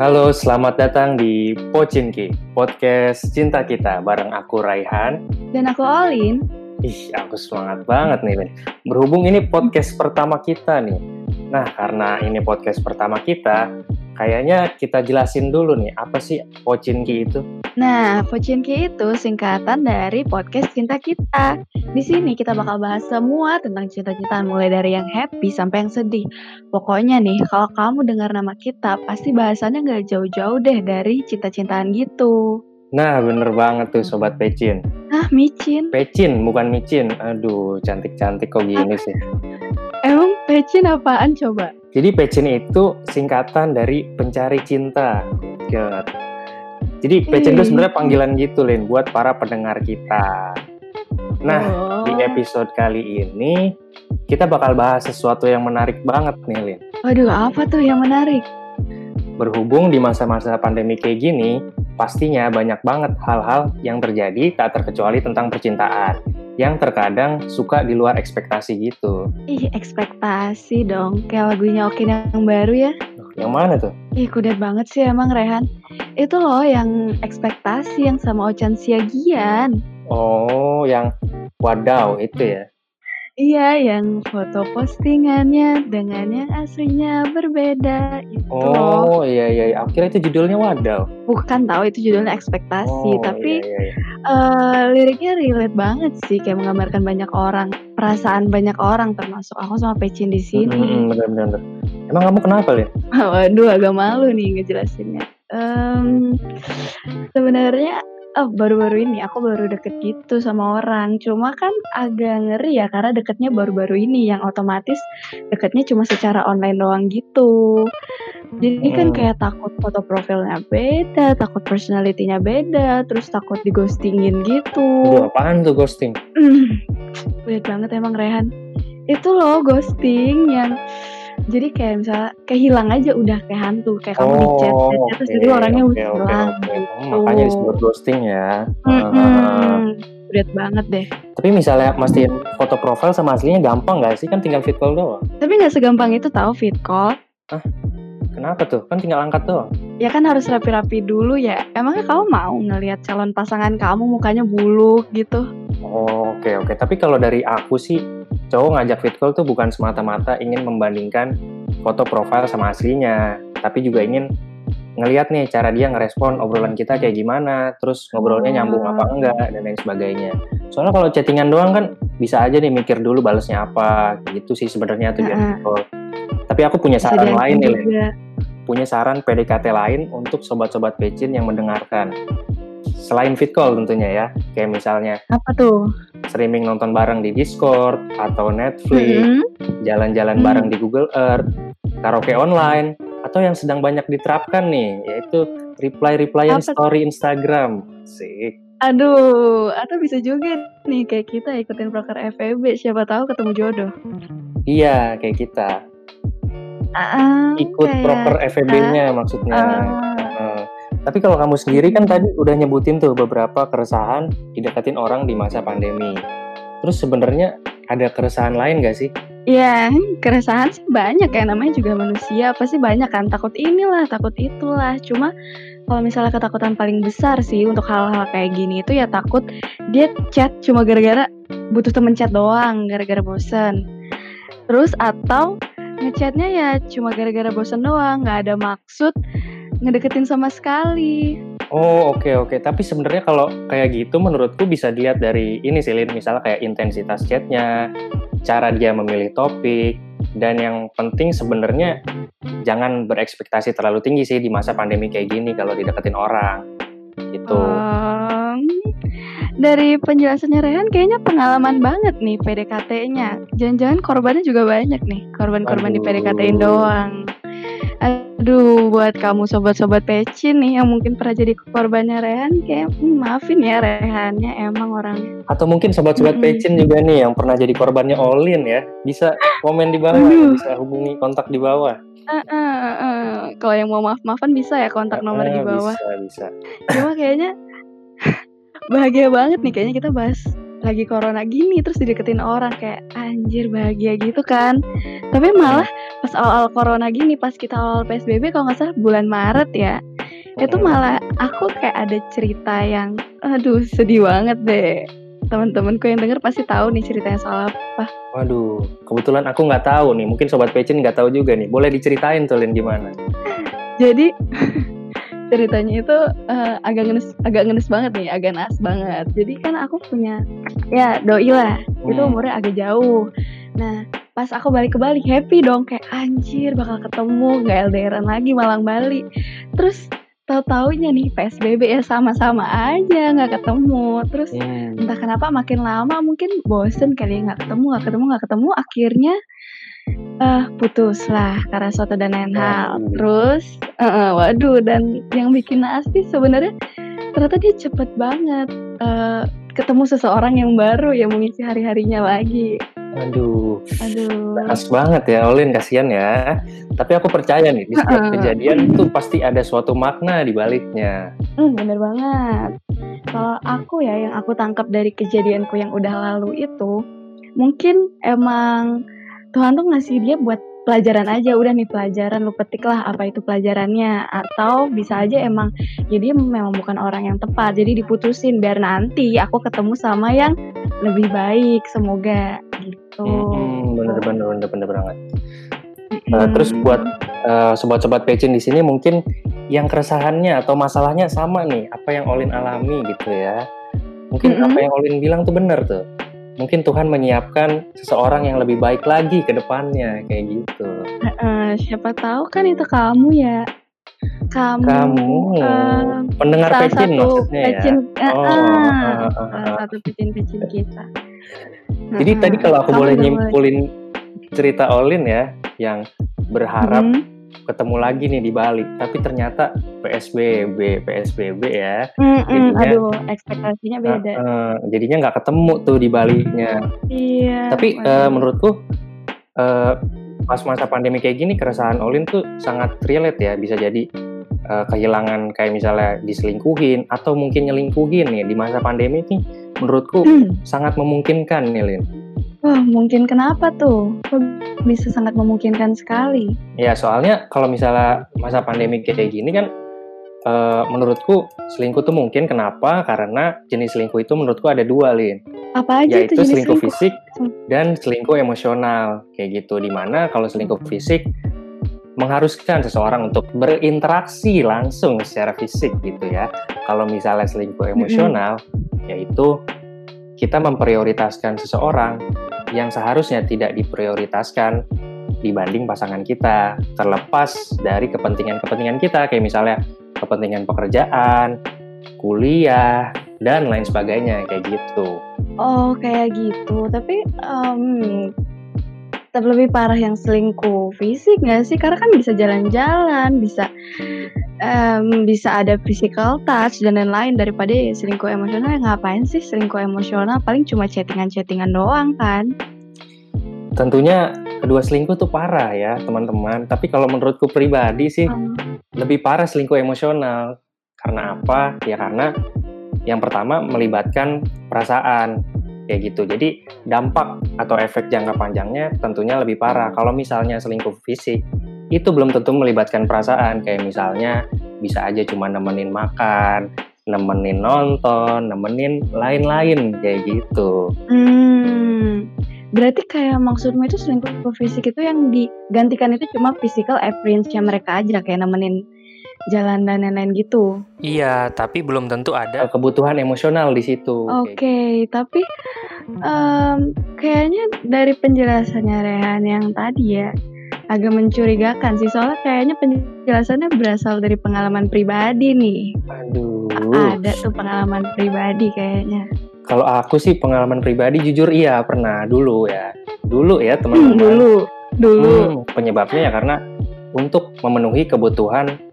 Halo, selamat datang di Pocinki, podcast cinta kita bareng aku Raihan. Dan aku Olin. Ih, aku semangat banget nih, Lin. Berhubung ini podcast pertama kita nih. Nah, karena ini podcast pertama kita, kayaknya kita jelasin dulu nih, apa sih Pocinki itu? Nah, Pocinki itu singkatan dari podcast cinta kita. Di sini kita bakal bahas semua tentang cinta-cintaan mulai dari yang happy sampai yang sedih. Pokoknya nih, kalau kamu dengar nama kita, pasti bahasannya nggak jauh-jauh deh dari cinta-cintaan gitu. Nah, bener banget tuh Sobat Pecin. Ah, micin. Pecin, bukan micin. Aduh, cantik-cantik kok gini sih. Emang pecin apaan coba? Jadi Pecin itu singkatan dari pencari cinta. God. Jadi Pecin itu Ih. sebenarnya panggilan gitu, Lin, buat para pendengar kita. Nah, Oh. di episode kali ini kita bakal bahas sesuatu yang menarik banget nih, Lin. Waduh, apa tuh yang menarik? Berhubung di masa-masa pandemi kayak gini, pastinya banyak banget hal-hal yang terjadi tak terkecuali tentang percintaan yang terkadang suka di luar ekspektasi gitu. Ih, ekspektasi dong. Kayak lagunya Okin yang baru ya. Yang mana tuh? Ih, kudet banget sih emang Rehan. Itu loh yang ekspektasi yang sama Ochan Siagian. Oh, yang wadaw itu ya. Iya, yang foto postingannya dengan yang aslinya berbeda. Itu loh. Oh, iya iya, iya. Aku kira itu judulnya wadaw. Bukan tahu itu judulnya ekspektasi, Oh, tapi iya, iya, eh, liriknya relate banget sih, kayak menggambarkan banyak orang, perasaan banyak orang termasuk aku sama Pecin di sini. Mm-mm, bener, bener, bener. Emang kamu kenapa, Lin? Waduh, agak malu nih ngejelasinnya. Em, sebenarnya oh, baru-baru ini aku baru deket gitu sama orang. Cuma kan agak ngeri ya karena deketnya baru-baru ini yang otomatis deketnya cuma secara online doang gitu. Jadi kan Hmm. kayak takut foto profilnya beda, takut personality-nya beda, terus takut di ghostingin gitu. Aduh, apaan tuh ghosting? Hmm, weird banget emang Rehan. Itu loh ghosting yang jadi kayak misalnya kayak hilang aja udah kayak hantu kayak kamu di chat, Oh, chat, chat, terus oke, jadi orangnya oke, udah oke, hilang oke. gitu. Oh, Makanya disebut ghosting ya. Heeh. Mm-mm. Weird banget deh. Tapi misalnya mastiin foto profil sama aslinya gampang nggak sih? Kan tinggal fit call doang. Tapi nggak segampang itu tahu fit call. Kenapa tuh? Kan tinggal angkat doang. Ya kan harus rapi-rapi dulu ya. Emangnya kamu mau ngelihat calon pasangan kamu mukanya buluk gitu? Oh, oke oke. Tapi kalau dari aku sih, cowok ngajak fit call tuh bukan semata-mata ingin membandingkan foto profil sama aslinya, tapi juga ingin ngelihat nih cara dia ngerespon obrolan kita kayak gimana, terus ngobrolnya nyambung apa enggak dan lain sebagainya. Soalnya kalau chattingan doang kan bisa aja nih mikir dulu balesnya apa, gitu sih sebenarnya tujuan Heeh. fit call. Tapi aku punya saran lain nih, punya saran PDKT lain untuk sobat-sobat pecin yang mendengarkan. Selain fit call tentunya ya, kayak misalnya Apa tuh? streaming nonton bareng di Discord atau Netflix, Mm-mm. jalan-jalan Hmm. bareng di Google Earth, karaoke online, atau yang sedang banyak diterapkan nih, yaitu reply-replyan Apa tuh? story Instagram. Sik. Aduh, atau bisa juga nih kayak kita ikutin proker FEB, siapa tahu ketemu jodoh. Iya, kayak kita. Ah, Ikut kayak proper FEB-nya maksudnya. ah, Heeh. Tapi kalau kamu sendiri kan tadi udah nyebutin tuh beberapa keresahan dideketin orang di masa pandemi. Terus sebenarnya ada keresahan lain gak sih? Ya, keresahan sih banyak ya. Namanya juga manusia. Pasti banyak kan. Takut inilah takut itulah. Cuma kalau misalnya ketakutan paling besar sih untuk hal-hal kayak gini itu ya takut dia chat cuma gara-gara butuh temen chat doang gara-gara bosen. Terus atau ngechatnya ya cuma gara-gara bosen doang. Nggak ada maksud ngedeketin sama sekali Oh oke oke. Tapi sebenarnya kalau kayak gitu menurutku bisa dilihat dari ini sih Lin. Misalnya kayak intensitas chatnya, cara dia memilih topik, dan yang penting sebenarnya jangan berekspektasi terlalu tinggi sih di masa pandemi kayak gini kalau dideketin orang. Gitu. Em, dari penjelasannya Rehan kayaknya pengalaman banget nih PDKT-nya. Jangan-jangan korbannya juga banyak nih, korban-korban di. PDKT-in doang. Aduh, buat kamu sobat-sobat pecin nih yang mungkin pernah jadi korbannya Rehan, kayak hmm, maafin ya Rehannya emang orangnya. Atau mungkin sobat-sobat Mm-mm. pecin juga nih yang pernah jadi korbannya Olin ya. Bisa komen di bawah, Aduh. bisa hubungi kontak di bawah. Eh, eh, eh. Kalau yang mau maaf-maafan bisa ya kontak nomor di Ah, bawah. Bisa bisa. Cuma kayaknya bahagia banget nih kayaknya kita bahas lagi corona gini terus dideketin orang kayak anjir bahagia gitu kan tapi malah pas awal-awal corona gini, pas kita awal PSBB kalau nggak salah bulan Maret ya. Itu Mm-mm. malah aku kayak ada cerita yang aduh sedih banget deh. Teman-temanku yang denger pasti tahu nih ceritanya soal apa. Waduh, kebetulan aku nggak tahu nih. Mungkin sobat pecin nggak tahu juga nih. Boleh diceritain tuh Lin gimana? Jadi ceritanya itu eh, agak ngenes agak ngenes banget nih, agak naas banget. Jadi kan aku punya ya doi lah. Itu Hmm. umurnya agak jauh. Nah, pas aku balik ke Bali happy dong kayak anjir bakal ketemu nggak LDRan lagi Malang Bali. Terus tahu-taunya nih PSBB ya sama-sama aja nggak ketemu. Terus Hmm. entah kenapa makin lama mungkin bosen kali ya nggak ketemu nggak ketemu nggak ketemu akhirnya eh putus lah karena suatu dan lain hal terus eh, waduh dan yang bikin naas sih sebenarnya ternyata dia cepet banget eh, ketemu seseorang yang baru yang mengisi hari harinya lagi Aduh, aduh Khas banget ya, Olin kasihan ya. Tapi aku percaya nih, di setiap Heeh. kejadian tuh pasti ada suatu makna di baliknya. Hmm, bener banget. Kalau aku ya, yang aku tangkap dari kejadianku yang udah lalu itu, mungkin emang Tuhan tuh ngasih dia buat pelajaran aja. Udah nih pelajaran, lu petik lah apa itu pelajarannya. Atau bisa aja emang, ya dia memang bukan orang yang tepat. Jadi diputusin biar nanti aku ketemu sama yang lebih baik. Semoga gitu. Hmm, bener bener bener bener banget. Eh, Mm-mm. terus buat eh, sobat-sobat pecin di sini mungkin yang keresahannya atau masalahnya sama nih, apa yang Olin alami gitu ya. Mungkin Mm-mm. apa yang Olin bilang tuh bener tuh. Mungkin Tuhan menyiapkan seseorang yang lebih baik lagi ke depannya kayak gitu. Eh, siapa tahu kan itu kamu ya. Kamu, Kamu eh, pendengar pecin maksudnya pecin, ya. eh, Oh, ah, salah ah. satu pecin-pecin kita. Jadi Heeh. tadi kalau aku boleh nyimpulin cerita Olin ya, yang berharap Mhm. Ketemu lagi nih di Bali, tapi ternyata PSBB, PSBB ya. Mm-mm, jadinya- aduh, ekspektasinya beda. Eh, jadinya nggak ketemu tuh di Balinya. Iya. Tapi eh, menurutku eh, pas masa pandemi kayak gini keresahan Olin tuh sangat relate ya. Bisa jadi eh, kehilangan kayak misalnya diselingkuhin atau mungkin nyelingkuhin nih di masa pandemi nih. Menurutku Hmm. sangat memungkinkan nih Lin. Wah, mungkin kenapa tuh? Kok bisa sangat memungkinkan sekali. Ya soalnya kalau misalnya masa pandemi kayak gini kan eh, menurutku selingkuh tuh mungkin kenapa? Karena jenis selingkuh itu menurutku ada dua Lin. Apa aja yaitu itu jenis selingkuh selingkuh? fisik dan selingkuh emosional kayak gitu di mana kalau selingkuh fisik mengharuskan seseorang untuk berinteraksi langsung secara fisik gitu ya kalau misalnya selingkuh emosional yaitu kita memprioritaskan seseorang yang seharusnya tidak diprioritaskan dibanding pasangan kita terlepas dari kepentingan-kepentingan kita kayak misalnya kepentingan pekerjaan kuliah dan lain sebagainya kayak gitu Oh, kayak gitu. Tapi tetap lebih parah yang selingkuh fisik nggak sih? Karena kan bisa jalan-jalan, bisa em, bisa ada physical touch dan lain-lain daripada ya selingkuh emosional. Ngapain sih selingkuh emosional? Paling cuma chattingan-chattingan doang kan? Tentunya kedua selingkuh tuh parah ya teman-teman. Tapi kalau menurutku pribadi sih Em, lebih parah selingkuh emosional. Karena apa? Ya karena yang pertama melibatkan perasaan kayak gitu. Jadi dampak atau efek jangka panjangnya tentunya lebih parah. Kalau misalnya selingkuh fisik itu belum tentu melibatkan perasaan. Kayak misalnya bisa aja cuma nemenin makan, nemenin nonton, nemenin lain-lain kayak gitu. Hmm, berarti kayak maksudmu itu selingkuh fisik itu yang digantikan itu cuma physical appearance-nya mereka aja kayak nemenin jalan dan lain-lain gitu. Iya, tapi belum tentu ada kebutuhan emosional di situ. Oke, tapi em, kayaknya dari penjelasannya Rehan yang tadi ya agak mencurigakan sih soalnya kayaknya penjelasannya berasal dari pengalaman pribadi nih. Aduh. Ada tuh pengalaman pribadi kayaknya. Kalau aku sih pengalaman pribadi jujur iya pernah dulu ya. Dulu ya Hmm, teman-teman. dulu, dulu. Hmm, penyebabnya ya karena untuk memenuhi kebutuhan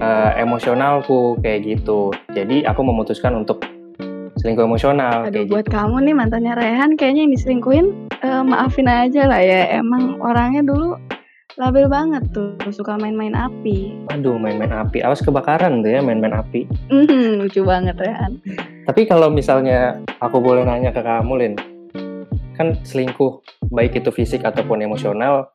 eh, emosionalku kayak gitu. Jadi aku memutuskan untuk selingkuh emosional Aduh, kayak buat gitu. kamu nih mantannya Rehan kayaknya yang diselingkuhin eh, maafin aja lah ya. Emang orangnya dulu labil banget tuh, suka main-main api. Aduh, main-main api. Awas kebakaran tuh ya main-main api. Hmm, lucu banget Rehan. Tapi kalau misalnya aku boleh nanya ke kamu, Lin, kan selingkuh baik itu fisik ataupun emosional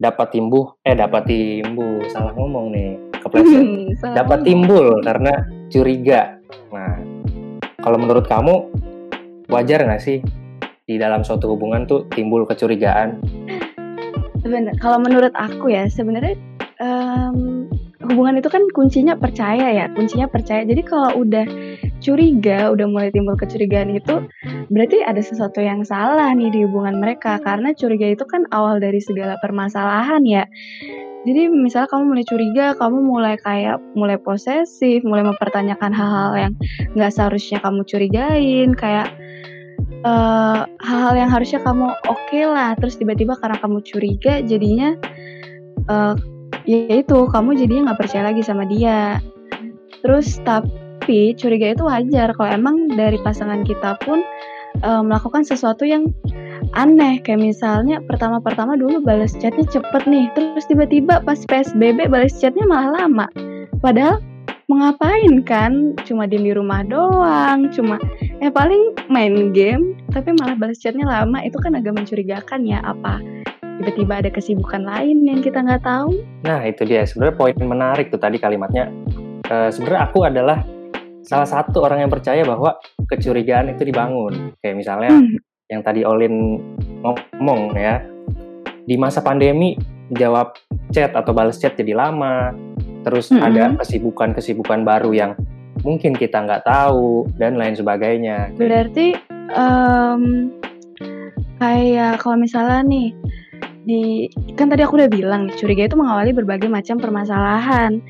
dapat timbuh eh dapat timbuh salah ngomong nih kepleset Salah dapat timbul karena curiga. Nah kalau menurut kamu wajar nggak sih di dalam suatu hubungan tuh timbul kecurigaan? Sebenar- kalau menurut aku ya sebenarnya em, hubungan itu kan kuncinya percaya ya kuncinya percaya. Jadi kalau udah curiga udah mulai timbul kecurigaan itu berarti ada sesuatu yang salah nih di hubungan mereka. Karena curiga itu kan awal dari segala permasalahan ya jadi misalnya kamu mulai curiga kamu mulai kayak mulai posesif mulai mempertanyakan hal-hal yang nggak seharusnya kamu curigain kayak eh, hal-hal yang harusnya kamu oke lah terus tiba-tiba karena kamu curiga jadinya eh ya itu kamu jadinya nggak percaya lagi sama dia. Terus tapi curiga itu wajar kalau emang dari pasangan kita pun eh, melakukan sesuatu yang aneh kayak misalnya pertama-pertama dulu balas chatnya cepet nih terus tiba-tiba pas PSBB balas chatnya malah lama. Padahal mau ngapain kan? Cuma diem di rumah doang cuma ya paling main game tapi malah balas chatnya lama. Itu kan agak mencurigakan ya apa tiba-tiba ada kesibukan lain yang kita nggak tahu? Nah itu dia. Sebenarnya poin menarik tuh tadi kalimatnya. Eh, sebenarnya aku adalah salah satu orang yang percaya bahwa kecurigaan itu dibangun. Kayak misalnya Hmm, yang tadi Olin ngomong ya di masa pandemi jawab chat atau balas chat jadi lama. Terus Mm-mm. ada kesibukan-kesibukan baru yang mungkin kita nggak tahu dan lain sebagainya. berarti em, kayak kalau misalnya nih di kan tadi aku udah bilang curiga itu mengawali berbagai macam permasalahan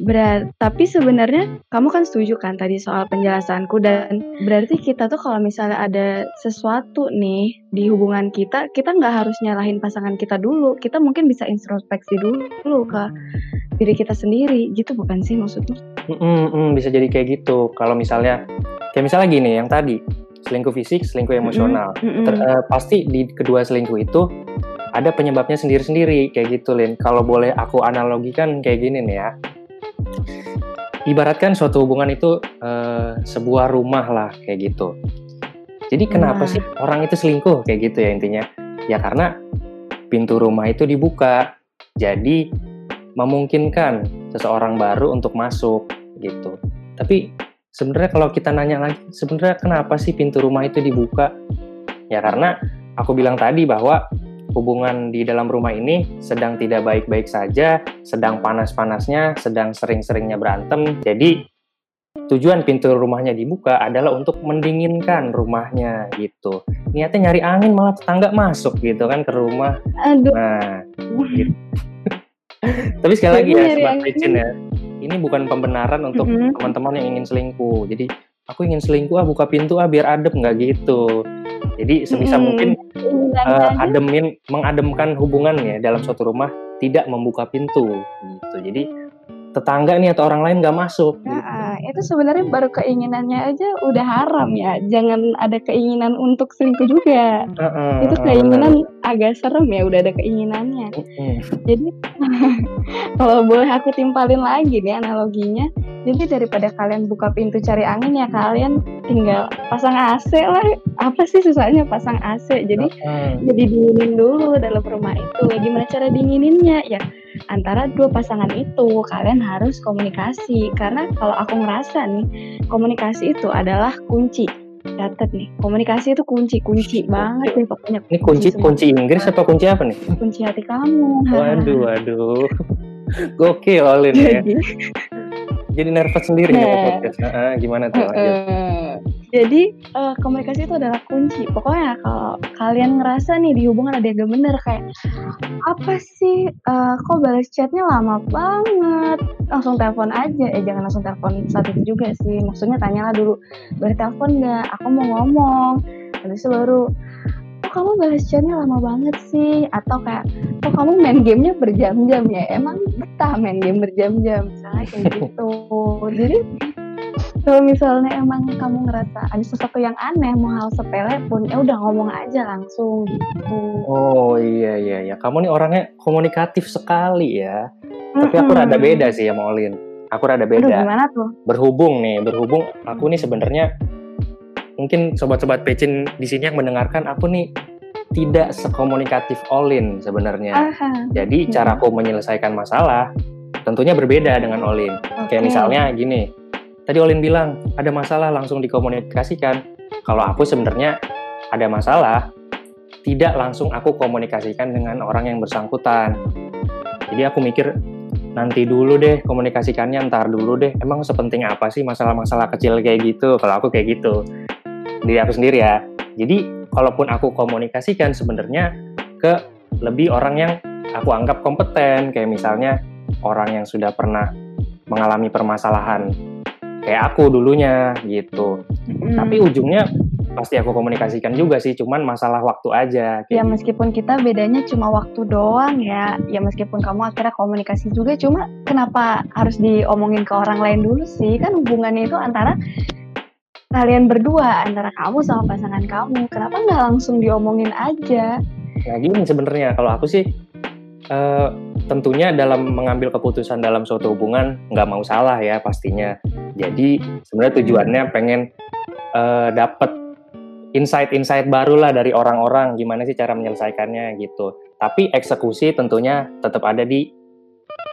Berat, tapi sebenarnya kamu kan setuju kan tadi soal penjelasanku dan berarti kita tuh kalau misalnya ada sesuatu nih di hubungan kita, kita nggak harus nyalahin pasangan kita dulu. Kita mungkin bisa introspeksi dulu ke diri kita sendiri, gitu bukan sih maksudnya? Mm-mm, mm, bisa jadi kayak gitu. Kalau misalnya kayak misalnya gini yang tadi selingkuh fisik, selingkuh emosional. Mm-mm. Ter- eh, pasti di kedua selingkuh itu ada penyebabnya sendiri-sendiri kayak gitu Lin. Kalau boleh aku analogikan kayak gini nih ya. Ibaratkan suatu hubungan itu eh, sebuah rumah lah kayak gitu. Jadi kenapa Nah. sih orang itu selingkuh kayak gitu ya intinya? Ya karena pintu rumah itu dibuka. Jadi memungkinkan seseorang baru untuk masuk gitu. Tapi sebenarnya kalau kita nanya lagi, sebenarnya kenapa sih pintu rumah itu dibuka? Ya karena aku bilang tadi bahwa hubungan di dalam rumah ini sedang tidak baik-baik saja, sedang panas-panasnya, sedang sering-seringnya berantem. Jadi tujuan pintu rumahnya dibuka adalah untuk mendinginkan rumahnya gitu. Niatnya nyari angin malah tetangga masuk gitu kan ke rumah. Aduh, Nah, gitu. Tapi sekali lagi ya, sobat. Ricin ya, ini bukan pembenaran untuk Mhm. teman-teman yang ingin selingkuh. Jadi aku ingin selingkuh ah buka pintu ah biar adem nggak gitu. Jadi sebisa Mm-mm. mungkin keinginannya eh, aja ademin mengademkan hubungannya dalam suatu rumah tidak membuka pintu gitu. Jadi tetangga nih atau orang lain nggak masuk. gitu. Itu sebenarnya baru keinginannya aja udah haram ya. Jangan ada keinginan untuk selingkuh juga. Heeh, itu heeh, keinginan agak serem ya, udah ada keinginannya. benar. Mm-mm. Jadi kalau boleh aku timpalin lagi nih analoginya. Jadi daripada kalian buka pintu cari angin ya kalian tinggal pasang AC lah. Apa sih susahnya pasang AC? Jadi Heeh. jadi dinginin dulu dalam rumah itu. Gimana cara dingininnya? Ya antara dua pasangan itu kalian harus komunikasi karena kalau aku ngerasa nih komunikasi itu adalah kunci. Catat nih, komunikasi itu kunci, kunci banget nih pokoknya. Ini kunci semua. kunci Inggris apa kunci apa nih? kunci hati kamu. Waduh, waduh. Gokil Olin ya. Jadi, nervous sendiri Nah. podcast. Heeh, gimana tuh? lanjut. eh, jadi eh, komunikasi itu adalah kunci. Pokoknya kalau kalian ngerasa nih di hubungan ada yang gak bener kayak apa sih? Eh, kok balas chatnya lama banget? Langsung telepon aja. Eh jangan langsung telepon saat itu juga sih. Maksudnya tanyalah dulu boleh telepon nggak aku mau ngomong. Habis itu baru kok kamu balas chatnya lama banget sih? Atau kayak kok kamu main gamenya berjam-jam ya? Emang betah main game berjam-jam. Misalnya kayak gitu. Jadi kalau misalnya emang kamu ngerasa ada sesuatu yang aneh mau hal sepele pun ya udah ngomong aja langsung gitu Oh iya iya iya. Kamu nih orangnya komunikatif sekali ya. Tapi aku rada beda sih sama Olin. Aku rada Aduh, beda. gimana tuh? Berhubung nih, berhubung aku nih sebenarnya mungkin sobat-sobat pecin di sini yang mendengarkan aku nih tidak sekomunikatif Olin sebenarnya. Jadi hmm. caraku menyelesaikan masalah tentunya berbeda dengan Olin. Okay. Kayak misalnya gini, tadi Olin bilang ada masalah langsung dikomunikasikan. Kalau aku sebenarnya ada masalah, tidak langsung aku komunikasikan dengan orang yang bersangkutan. Jadi aku mikir nanti dulu deh komunikasikannya ntar dulu deh. Emang sepenting apa sih masalah-masalah kecil kayak gitu? Kalau aku kayak gitu. Diri aku sendiri ya. Jadi kalaupun aku komunikasikan sebenarnya ke lebih orang yang aku anggap kompeten kayak misalnya orang yang sudah pernah mengalami permasalahan kayak aku dulunya gitu hmm. tapi ujungnya pasti aku komunikasikan juga sih, cuman masalah waktu aja. ya gitu. meskipun kita bedanya cuma waktu doang ya, ya meskipun kamu akhirnya komunikasi juga, cuma kenapa harus diomongin ke orang lain dulu sih? Kan hubungannya itu antara kalian berdua, antara kamu sama pasangan kamu. Kenapa nggak langsung diomongin aja? Ya gini sebenarnya, kalau aku sih uh, tentunya dalam mengambil keputusan dalam suatu hubungan nggak mau salah ya pastinya. Jadi sebenarnya tujuannya pengen uh, dapat insight-insight baru lah dari orang-orang gimana sih cara menyelesaikannya gitu. Tapi eksekusi tentunya tetap ada di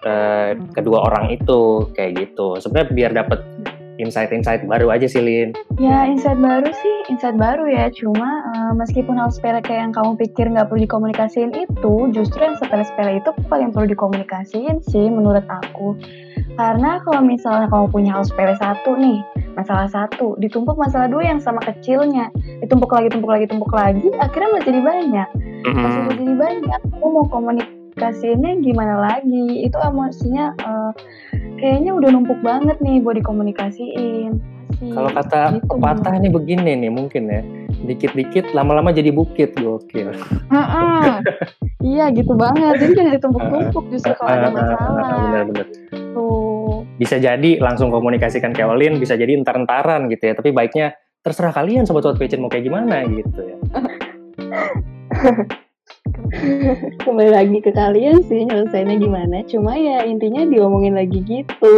uh, kedua orang itu kayak gitu. Sebenarnya biar dapat insight-insight baru aja sih Lin. Ya insight baru sih, insight baru ya. Cuma uh, meskipun hal sepele kayak yang kamu pikir nggak perlu dikomunikasiin itu, justru yang sepele-sepele itu paling perlu dikomunikasiin sih menurut aku. Karena kalau misalnya kamu punya hal sepele satu nih, masalah satu, ditumpuk masalah dua yang sama kecilnya, ditumpuk lagi, tumpuk lagi, tumpuk lagi, akhirnya malah jadi banyak. Mm-hmm. jadi banyak, aku mau komunikasinya gimana lagi? Itu emosinya uh, kayaknya udah numpuk banget nih buat dikomunikasiin. Kalau kata gitu, pepatah ini begini nih mungkin ya, dikit-dikit lama-lama jadi bukit gokil. iya gitu banget, jadi jangan ditumpuk-tumpuk justru kalau ada masalah. Benar-benar. Tuh. Bisa jadi langsung komunikasikan ke Olin, bisa jadi entar-entaran gitu ya. Tapi baiknya terserah kalian sobat-sobat pecin mau kayak gimana gitu ya. kembali lagi ke kalian sih nyelesainnya gimana? Cuma ya intinya diomongin lagi gitu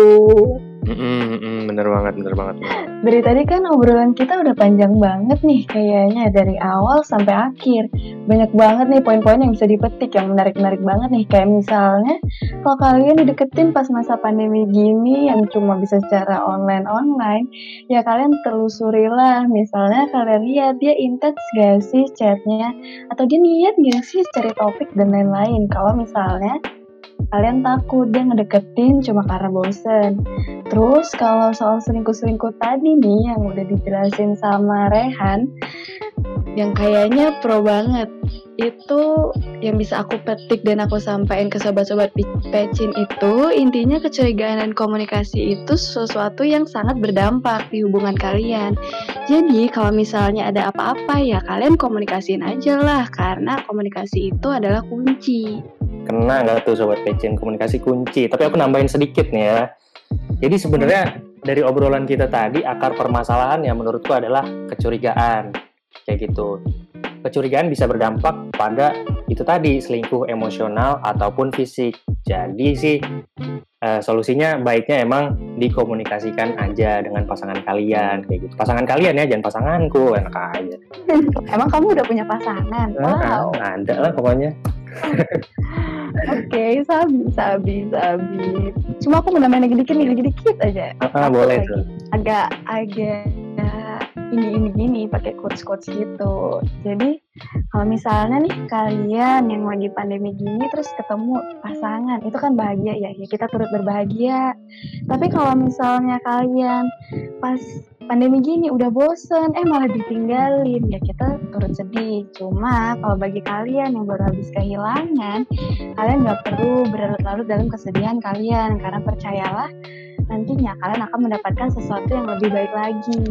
Mm-mm, bener banget, bener banget. Dari tadi kan obrolan kita udah panjang banget nih kayaknya dari awal sampai akhir. Banyak banget nih poin-poin yang bisa dipetik yang menarik-menarik banget nih. Kayak misalnya kalau kalian dideketin pas masa pandemi gini yang cuma bisa secara online-online, ya kalian telusurilah. Misalnya kalian lihat dia intens gak sih chatnya, atau dia niat gak sih cari topik dan lain-lain. Kalau misalnya kalian takut dia ngedeketin cuma karena bosen. Terus kalau soal selingkuh-selingkuh tadi nih yang udah dijelasin sama Rehan, yang kayaknya pro banget. Itu yang bisa aku petik dan aku sampaikan ke sobat-sobat pecin itu intinya kecurigaan dan komunikasi itu sesuatu yang sangat berdampak di hubungan kalian. Jadi kalau misalnya ada apa-apa ya kalian komunikasiin aja lah karena komunikasi itu adalah kunci. Kena nggak tuh sobat pecin? Komunikasi kunci. Tapi aku nambahin sedikit nih ya. Jadi sebenarnya dari obrolan kita tadi akar permasalahan yang menurutku adalah kecurigaan kayak gitu kecurigaan bisa berdampak pada itu tadi selingkuh emosional ataupun fisik. Jadi sih uh, solusinya baiknya emang dikomunikasikan aja dengan pasangan kalian kayak gitu. Pasangan kalian ya, jangan pasanganku, enak aja. emang kamu udah punya pasangan? Wow. Nah, ada lah pokoknya. Oke, okay, sabi, sabi, sabi. Cuma aku mau nambahin lagi dikit nih, lagi dikit aja. Ah, boleh tuh. Agak, agak ini ini gini pakai quotes quotes gitu. Jadi kalau misalnya nih kalian yang lagi pandemi gini terus ketemu pasangan itu kan bahagia ya ya kita turut berbahagia. Tapi kalau misalnya kalian pas pandemi gini udah bosen eh malah ditinggalin ya kita turut sedih. Cuma kalau bagi kalian yang baru habis kehilangan kalian nggak perlu berlarut-larut dalam kesedihan kalian. Karena percayalah nantinya kalian akan mendapatkan sesuatu yang lebih baik lagi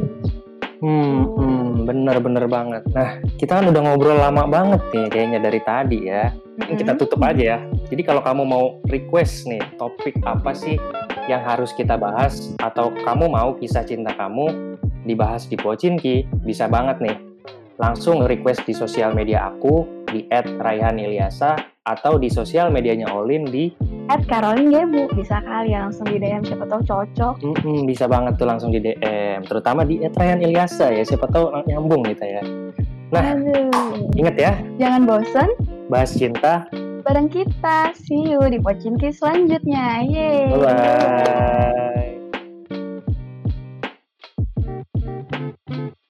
Hmm, hmm, bener-bener banget. Nah, kita kan udah ngobrol lama banget nih kayaknya dari tadi ya. hmm Kita tutup aja ya. Jadi kalau kamu mau request nih topik apa sih yang harus kita bahas atau kamu mau kisah cinta kamu dibahas di Pocinki, bisa banget nih. Langsung request di sosial media aku di @raihan_ilyasa atau di sosial medianya Olin di at Caroline Gebu bisa kali ya langsung di DM siapa tahu cocok. -hmm, bisa banget tuh langsung di DM terutama di Etrayan Ilyasa ya siapa tahu nyambung kita ya. Nah Aduh. inget ya. Jangan bosen. Bahas cinta. Bareng kita. See you di Pocinki selanjutnya. Yeay. Bye, -bye.